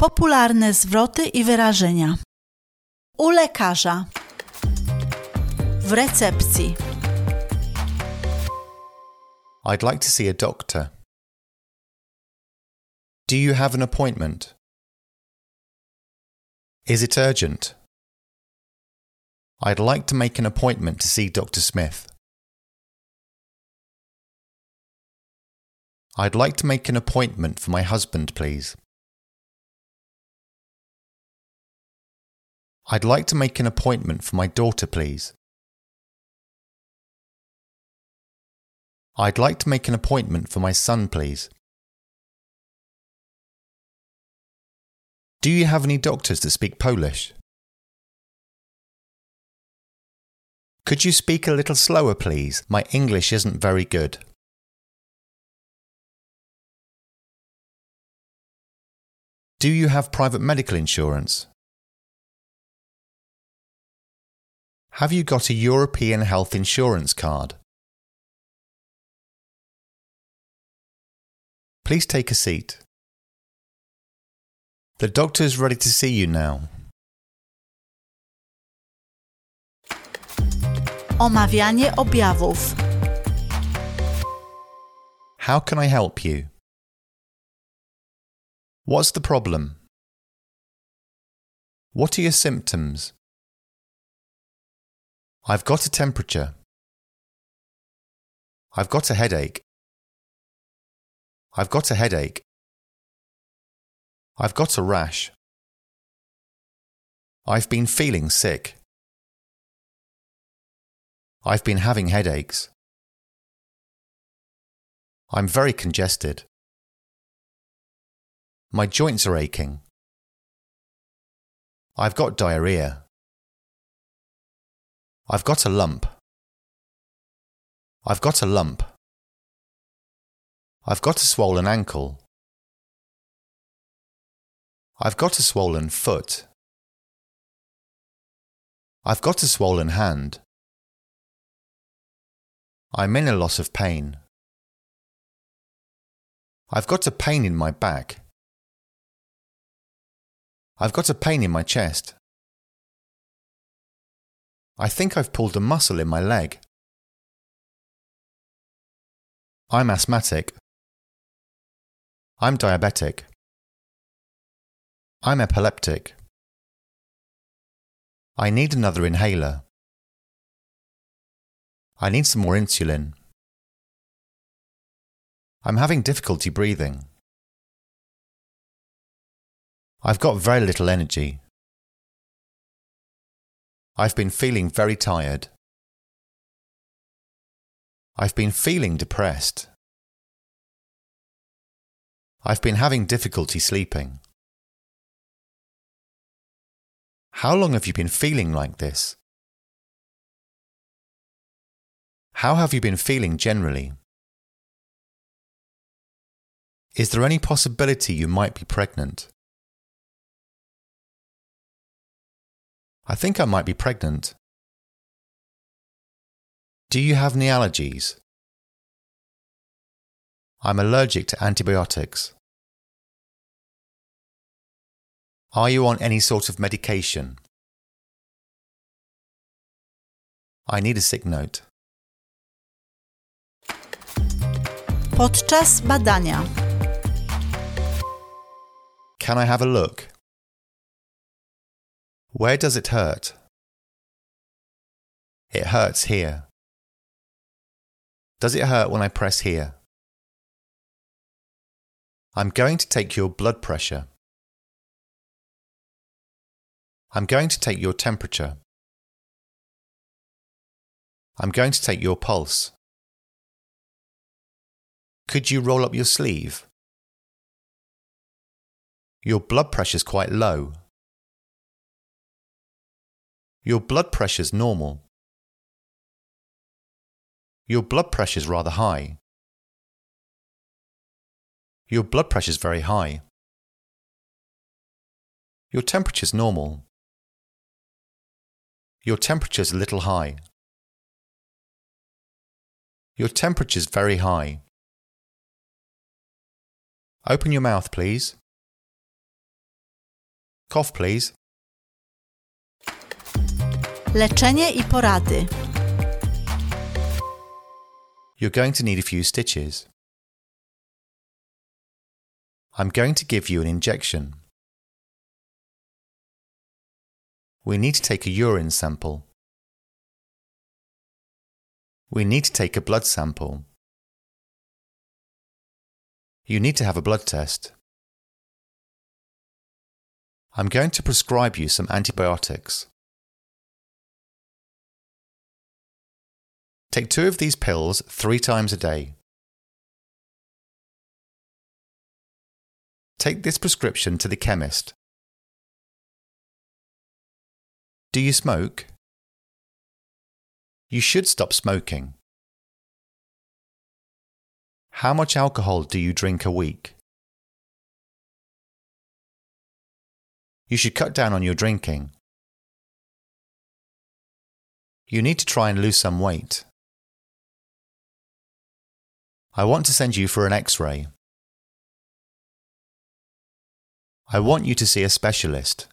Popularne zwroty i wyrażenia. U lekarza. W recepcji. I'd like to see a doctor. Do you have an appointment? Is it urgent? I'd like to make an appointment to see Dr. Smith. I'd like to make an appointment for my husband, please. I'd like to make an appointment for my daughter, please. I'd like to make an appointment for my son, please. Do you have any doctors that speak Polish? Could you speak a little slower, please? My English isn't very good. Do you have private medical insurance? Have you got a European health insurance card? Please take a seat. The doctor is ready to see you now. Omawianie objawów. How can I help you? What's the problem? What are your symptoms? I've got a temperature. I've got a headache. I've got a headache. I've got a rash. I've been feeling sick. I've been having headaches. I'm very congested. My joints are aching. I've got diarrhea. I've got a lump. I've got a lump. I've got a swollen ankle. I've got a swollen foot. I've got a swollen hand. I'm in a loss of pain. I've got a pain in my back. I've got a pain in my chest. I think I've pulled a muscle in my leg. I'm asthmatic. I'm diabetic. I'm epileptic. I need another inhaler. I need some more insulin. I'm having difficulty breathing. I've got very little energy. I've been feeling very tired. I've been feeling depressed. I've been having difficulty sleeping. How long have you been feeling like this? How have you been feeling generally? Is there any possibility you might be pregnant? I think I might be pregnant. Do you have any allergies? I'm allergic to antibiotics. Are you on any sort of medication? I need a sick note. Podczas badania. Can I have a look? Where does it hurt? It hurts here. Does it hurt when I press here? I'm going to take your blood pressure. I'm going to take your temperature. I'm going to take your pulse. Could you roll up your sleeve? Your blood pressure's quite low. Your blood pressure's normal. Your blood pressure's rather high. Your blood pressure's very high. Your temperature's normal. Your temperature's a little high. Your temperature's very high. Open your mouth, please. Cough, please. Leczenie i porady. You're going to need a few stitches. I'm going to give you an injection. We need to take a urine sample. We need to take a blood sample. You need to have a blood test. I'm going to prescribe you some antibiotics. Take two of these pills three times a day. Take this prescription to the chemist. Do you smoke? You should stop smoking. How much alcohol do you drink a week? You should cut down on your drinking. You need to try and lose some weight. I want to send you for an x ray. I want you to see a specialist.